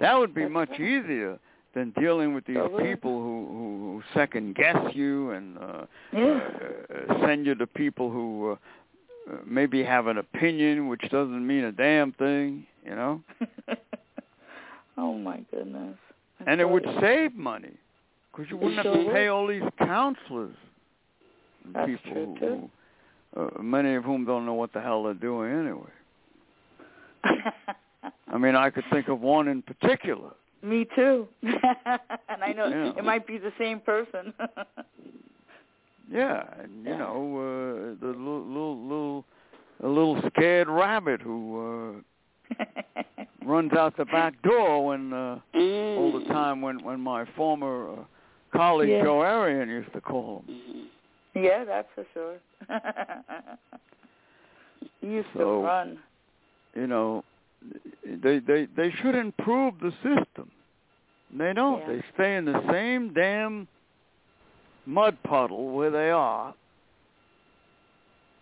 That would be That's much right. easier than dealing with these Totally. people who, who, second guess you and uh, Yeah. uh, send you to people who uh, uh, maybe have an opinion which doesn't mean a damn thing, you know. oh my goodness. I And it would you. save money because you wouldn't have sure to would. pay all these counselors, and That's people true, who, too. who uh, many of whom don't know what the hell they're doing anyway. I mean, I could think of one in particular. Me too. and I know Yeah. it might be the same person. Yeah, and you Yeah. know, uh, the little, little, little, a little scared rabbit who uh, runs out the back door when uh, Mm. all the time when when my former uh, colleague Yeah. Joe Arian used to call him. Yeah, that's for sure. he used to run. You know, they they they should improve the system. They don't. Yeah. They stay in the same damn mud puddle where they are.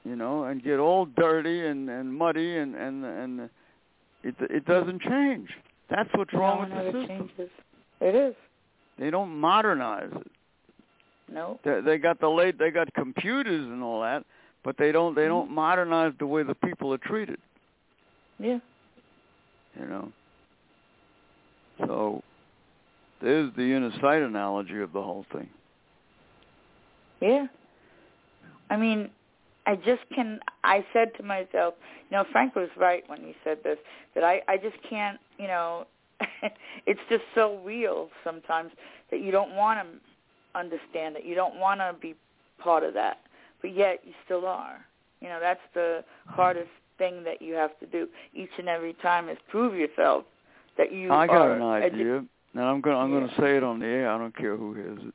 You know, and get all dirty and and muddy and and and it it doesn't change. That's what's wrong no, with the system. changes. It is. They don't modernize it. No. They, they got the late, they got computers and all that, but they don't they mm-hmm. don't modernize the way the people are treated. Yeah. You know. So there's the sight analogy of the whole thing. Yeah. I mean, I just can. I said to myself, you know, Frank was right when he said this. That I, I just can't. You know, it's just so real sometimes that you don't want to understand it. You don't want to be part of that, but yet you still are. You know, that's the hardest thing that you have to do each and every time is prove yourself that you I got are an a di- idea, and I'm gonna I'm Yeah. gonna say it on the air. I don't care who hears it.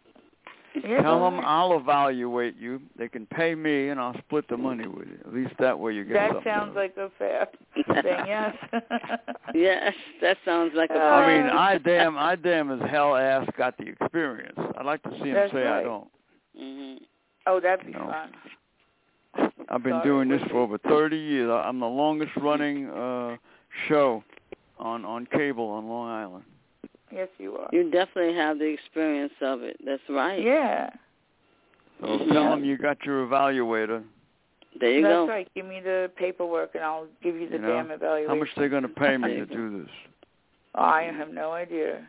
Yeah, Tell them. I'll evaluate you. They can pay me, and I'll split the money with you. At least that way you get That something. sounds like a fair thing. Yes. yes, that sounds like a Uh, I mean. I damn, I damn as hell ass got the experience. I'd like to see him That's say I don't. hmm oh, that'd be No. fun. I've been Sorry, doing this for over 30 years. I- I'm the longest running uh show on on cable on Long Island. Yes, you are. You definitely have the experience of it. That's right. Yeah. So Mhm. tell them you got your evaluator. There you That's go. right. Give me the paperwork and I'll give you the You know, damn evaluation. How much they going to pay me to do this? Oh, I have no idea.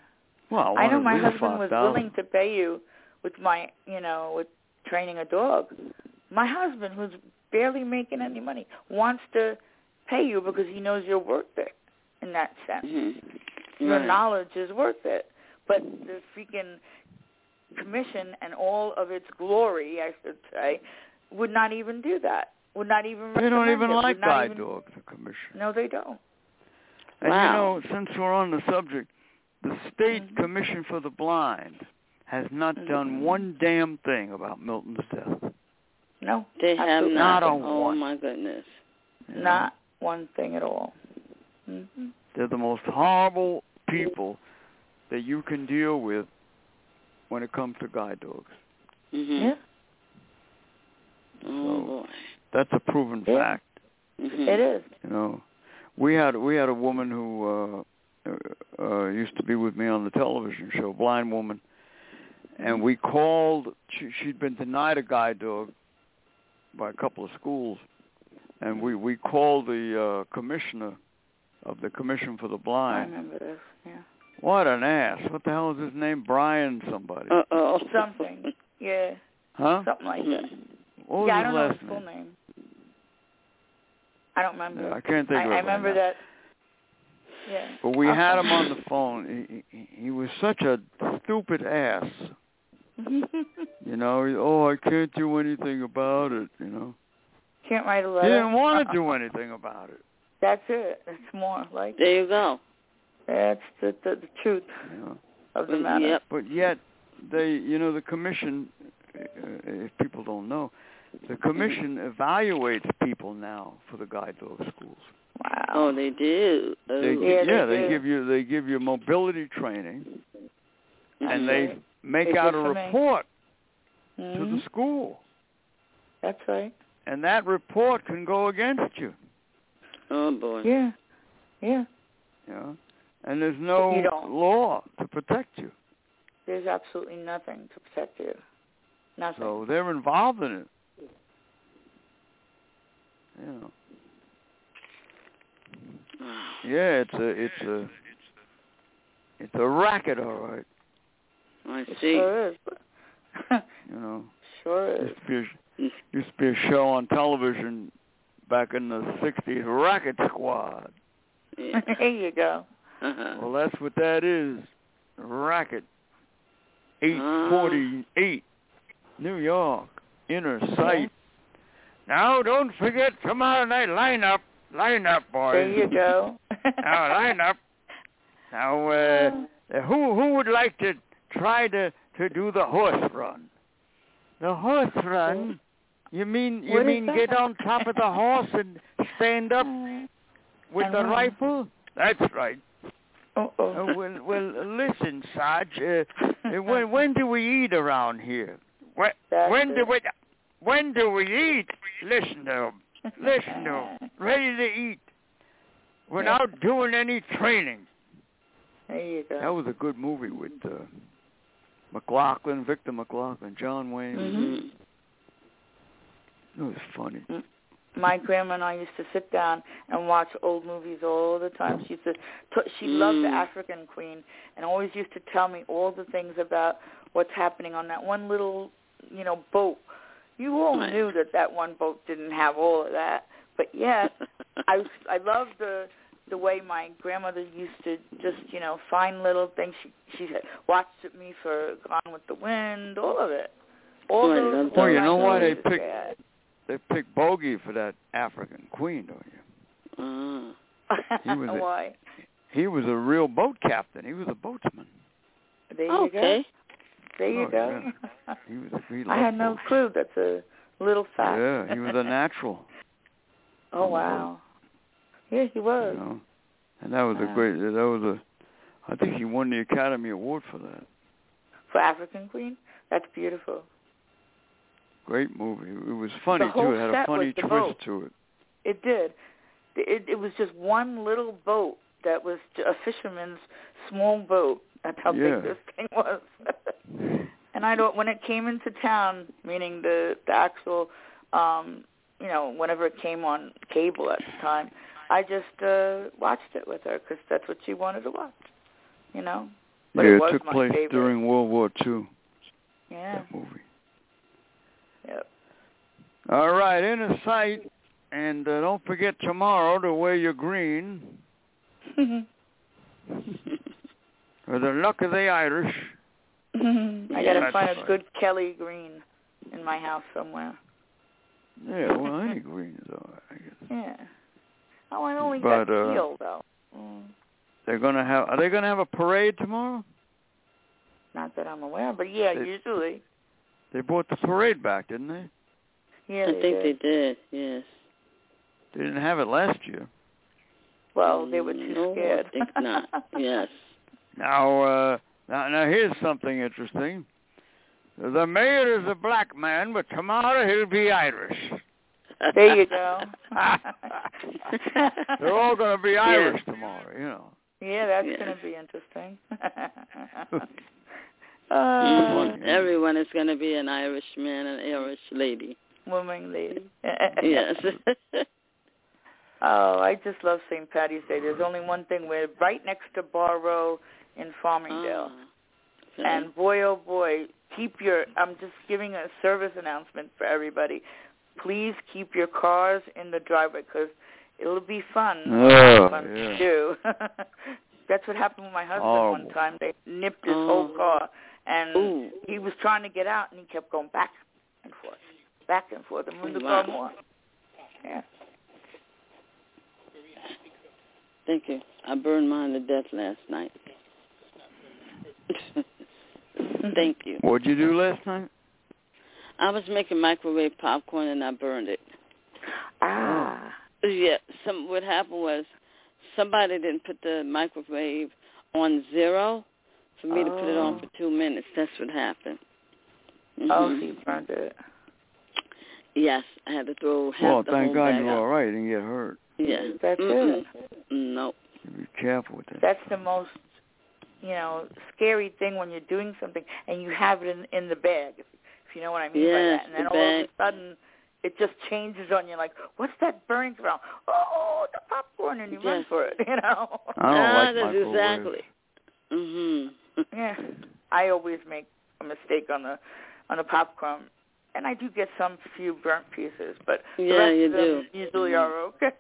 Well, I know my husband was 5,000. willing to pay you with my, you know, with training a dog. My husband, who's barely making any money, wants to pay you because he knows you're worth it. In that sense, hmm your Right. knowledge is worth it. But the freaking commission and all of its glory, I should say, would not even do that. Would not even. They don't recommend even it, would like not guide even- dogs, the commission. No, they don't. And Wow. you know, since we're on the subject, the State Mhm. Commission for the Blind has not done Mhm. one damn thing about Milton's death. No, They have absolutely not. Not a oh one. my goodness. you know? Not one thing at all. hmm They're the most horrible people that you can deal with when it comes to guide dogs. hmm Yeah, Oh So- boy. That's a proven Yeah. fact. hmm it is. You know, we had we had a woman who uh, uh, uh, used to be with me on the television show, blind woman, and we called. She, she'd been denied a guide dog by a couple of schools, and we we called the uh, commissioner of the Commission for the Blind. I remember this. Yeah, What an ass! What the hell is his name? Brian somebody? Uh oh. something. Yeah, huh? something like that. What was yeah, I don't know last his full name? name. I don't remember. Yeah, I can't think I, of it I remember now. that. Yeah. But we I'll had him on the phone. He, he, he was such a stupid ass. You know, oh, I can't do anything about it. You know, Can't write a letter. he letter. didn't want to do anything about it. That's it. It's more like There you go. that's the the, the truth You know, of the matter. Yep. but yet they, you know, the commission. Uh, if people don't know, the commission evaluates people now for the guide dog schools. Wow. Oh, they do. Oh. They, Yeah, yeah, they they do. give you they give you mobility training, and they make They out a for me. report to Mhm. the school, That's right. and that report can go against you. Oh boy. Yeah. Yeah. You know, and there's no You don't. law to protect you. There's absolutely nothing to protect you. Nothing. So they're involved in it. You know. Yeah, it's a it's a it's a racket, all right. I see. sure is. You know, sure is. used to be a, used to be a show on television back in the '60s, Racket Squad. Yeah. there you go. Uh-huh. Well, that's what that is. Racket. 848, New York, inner sight. Now, don't forget tomorrow night. Line up, line up, boys. There you go. now, line up. Now, uh, who who would like to try to to do the horse run? The horse run? You mean you What mean get on top of the horse and stand up with the rifle? That's right. Oh, Uh, oh. well, well, listen, Sarge. Uh, uh, when when do we eat around here? When when do we when do we eat? Listen to 'em. Listen to 'em. Ready to eat. Without doing any training. There you go. That was a good movie with uh, McLaglen, Victor McLaglen, John Wayne. Mhm. It was funny. my grandma and I used to sit down and watch old movies all the time. She used to, t- she loved the Mm. African Queen and always used to tell me all the things about what's happening on that one little, you know, boat. You all knew that that one boat didn't have all of that, but yet I I loved the the way my grandmother used to just, you know, find little things. She she had watched me for Gone with the Wind, all of it. All Oh, those love Well, you know why they activities picked- had. They picked Bogey for that African Queen, don't you? Ah. He was a- Why? He was a real boat captain. He was a boatsman. There you go. There you Oh, go. he was he I had no clue. That's a little fact. Yeah, he was a natural. oh wow. Yeah, he was. You know, and that was Wow. a great. That was a. I think he won the Academy Award for that. For African Queen, that's beautiful. Great movie. It was funny too. It had a funny twist boat. to it. It did. It it was just one little boat that was a fisherman's small boat. That's how Yeah. big this thing was. and I don't. When it came into town, meaning the the actual, um, you know, whenever it came on cable at the time, I just uh watched it with her because that's what she wanted to watch. You know. But yeah, it it, took my place favorite. during World War Two. Yeah. That movie. Yep. All right, inner sight, and uh, don't forget tomorrow to wear your green. For the luck of the Irish. I gotta find a good Kelly green in my house somewhere. Yeah, well, any green is all right. I guess. Yeah. Oh, I only But, got uh, teal though. Mm, They're gonna have. Are they gonna have a parade tomorrow? not that I'm aware, but yeah, They- usually. They brought the parade back, didn't they? Yeah, I think did. they did. Yes. They didn't have it last year. Well, they were too no, scared. I think not. Yes. Now, uh, now, now here's something interesting. The mayor is a black man, but tomorrow he'll be Irish. There you go. They're all going to be Irish tomorrow, you know. yeah, that's Yeah. gonna be interesting. Uh, Everyone is going to be an Irish man and Irish lady. woman lady. Yes. Oh, I just love St. Patty's Day. There's only one thing. We're right next to Barrow in Farmingdale. Ah. And boy, oh boy, keep your, I'm just giving a service announcement for everybody. Please keep your cars in the driveway because it'll be fun. Oh, fun yeah. to do. That's what happened with my husband Horrible. one oh. time. They nipped his Oh. whole car. And Ooh. he was trying to get out and he kept going back and forth, back and forth, and moved the car more. Yeah. Thank you. I burned mine to death last night. Thank you. What'd you do last night? I was making microwave popcorn and I burned it. Ah. Yeah, some what happened was somebody didn't put the microwave on zero for me to put it on Oh. for two minutes. That's what happened. Oh, Mhm. so you burned it. Yes, I had to throw half Well, the thank whole God bag you're out. all right. You didn't get hurt. Yeah. That's Mm-mm. it. Nope. Be careful with that. That's the most, you know, scary thing when you're doing something and you have it in in the bag. If, if you know what I mean by that. And then the all of a sudden, it just changes on you. Like, what's that burning smell? Oh, the popcorn, and you run for it. You know. I don't ah, like that's exactly. Mhm. yeah. I always make a mistake on the on the popcorn, and I do get some few burnt pieces, but the Yeah, rest you of them do. usually Mhm. are okay.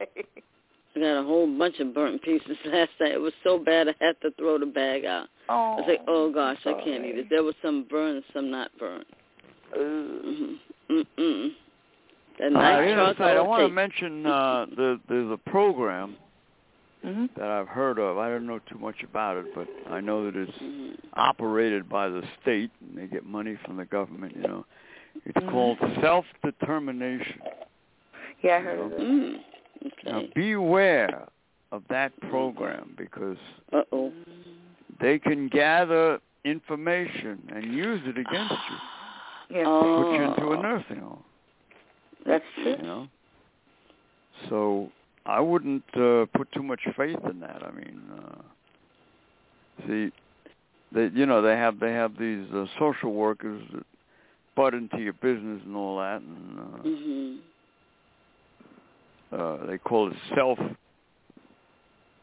I got a whole bunch of burnt pieces last night. It was so bad I had to throw the bag out. oh. I was like, oh gosh, I can't eat it. There was some burned, some not burned. Ooh. Mhm. Mm-mm. That Uh, nice inner sight, I want to mention uh, the, there's a program hmm that I've heard of. I don't know too much about it, but I know that it's Mhm. operated by the state and they get money from the government. You know, it's Mhm. called self-determination. Yeah, I heard of it. Mm. Now, beware of that program because Uh oh. they can gather information and use it against you, Yes, Oh. put you into a nursing home. that's true. You know, so I wouldn't uh, put too much faith in that. I mean, uh, see, they you know they have they have these uh, social workers that butt into your business and all that, and uh, Mhm. uh, they call it self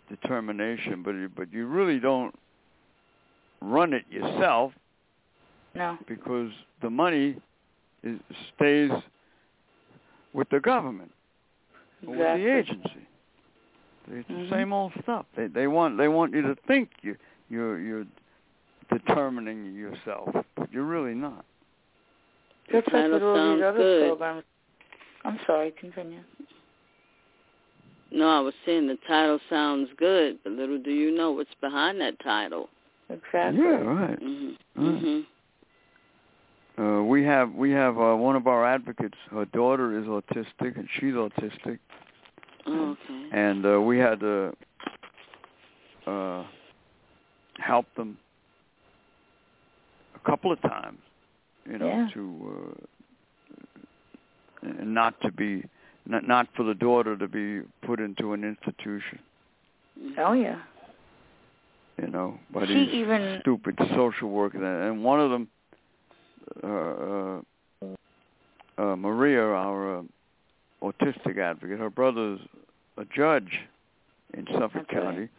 determination, but you, but you really don't run it yourself No. because the money is, stays with the government or with the agency. It's Mhm. the same old stuff. They they want they want you to think you you're you're determining yourself, but you're really not. Just like Title with all these sounds other good. programs. I'm sorry, continue. No, I was saying the title sounds good, but little do you know what's behind that title. Exactly. Yeah, right. Mhm. Right. Mhm. Uh, have we have uh, one of our advocates. Her daughter is autistic, and she's autistic. Okay. And uh, we had to uh, help them a couple of times, you know, Yeah. to uh, not to be not not for the daughter to be put into an institution, Oh yeah. you know, by She these even- stupid social workers. And one of them, uh, uh, uh, Maria, our uh, autistic advocate, her brother's a judge in Suffolk Okay. County,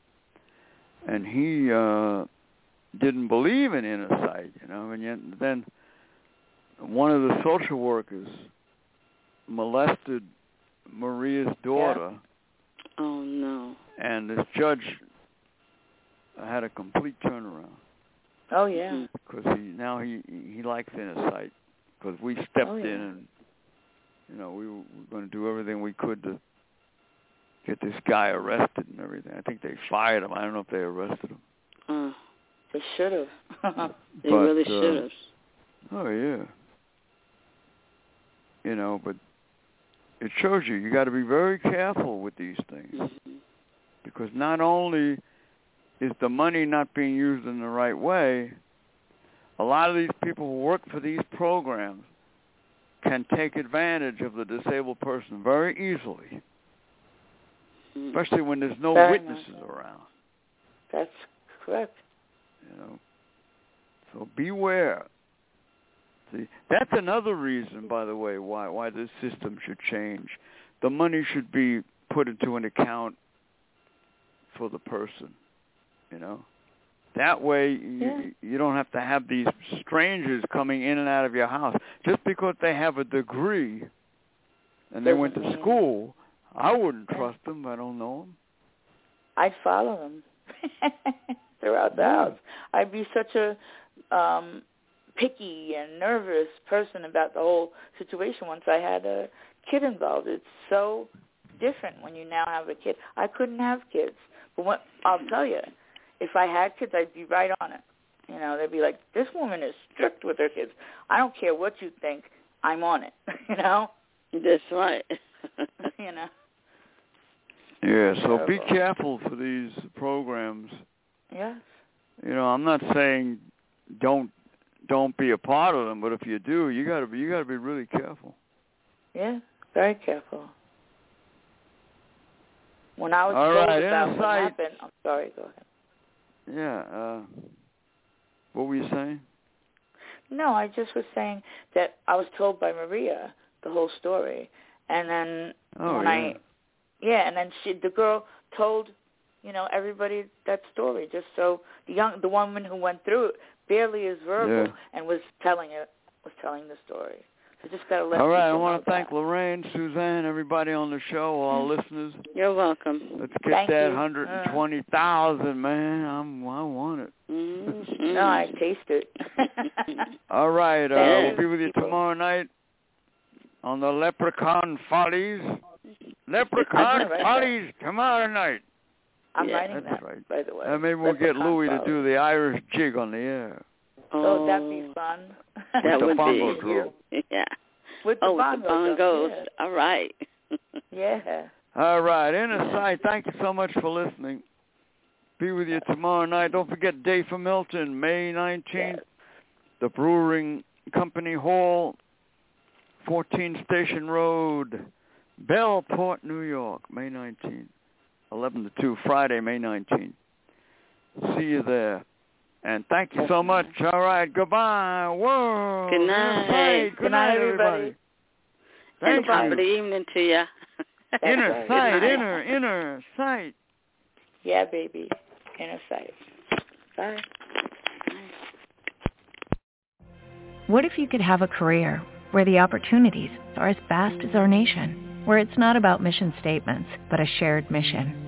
and he uh, didn't believe in inner sight, you know, and yet then one of the social workers molested Maria's daughter, Oh no. and this judge had a complete turnaround Oh yeah. Because he now he he likes inner sight because we stepped Oh, yeah. in and you know we were going to do everything we could to get this guy arrested and everything. I think they fired him. I don't know if they arrested him. Uh, They should have. they But, really uh, should have. Oh yeah. You know, but it shows you you got to be very careful with these things Mhm. because not only is the money not being used in the right way, a lot of these people who work for these programs can take advantage of the disabled person very easily, Mhm. especially when there's no witnesses around, That's correct. you know. So beware. See, that's another reason, by the way, why why this system should change. The money should be put into an account for the person, you know. That way, you, Yeah. you don't have to have these strangers coming in and out of your house just because they have a degree and they went to school. I wouldn't trust them. I don't know them. I'd follow them throughout the house. I'd be such a um picky and nervous person about the whole situation once I had a kid involved. It's so different when you now have a kid. I couldn't have kids. But what I'll tell you, if I had kids I'd be right on it. You know, they'd be like, This woman is strict with her kids. I don't care what you think, I'm on it. you know? That's right. you know. Yeah, so be careful for these programs. Yes. You know, I'm not saying don't don't be a part of them, but if you do, you got to be you got to be really careful. Yeah, very careful. When I was All told right, about what happened, I'm sorry, go ahead. Yeah. Uh, what were you saying? No, I just was saying that I was told by Maria the whole story, and then Oh when yeah. I, yeah, and then she, the girl told, you know, everybody that story, just so the young, the woman who went through it barely is verbal Yeah. and was telling it, was telling the story. So just gotta let All right, I want to thank that. Lorraine, Suzanne, everybody on the show, all our listeners. You're welcome. Let's get Thank that you. hundred and twenty thousand, man. I'm I want it. Mhm. No, I taste it. All right, uh, we'll be with you tomorrow night on the Leprechaun Follies. Leprechaun I'm gonna write that. Follies tomorrow night. I'm Yeah, writing that's that, right. by the way. Uh, maybe we'll get Leprechaun Louis to do the Irish jig on the air. Oh, that'd be fun. That the would bongo be. drum. Yeah. With the oh, with the drum, bongos. All right. Yeah. yeah. All right, Inner Sight, thank you so much for listening. Be with you tomorrow night. Don't forget Day for Milton, May 19th, Yes. the Brewing Company Hall, 14 Station Road, Bellport, New York, May 19th, 11 to 2, Friday, May 19th. See you there. And thank you so much. All right, goodbye, world. Good night. Sight. Good, Good night, everybody. and Thank top you. of the evening to you. Inner right. sight, inner, inner sight. Yeah, baby. Inner sight. Bye. What if you could have a career where the opportunities are as vast as our nation, where it's not about mission statements, but a shared mission?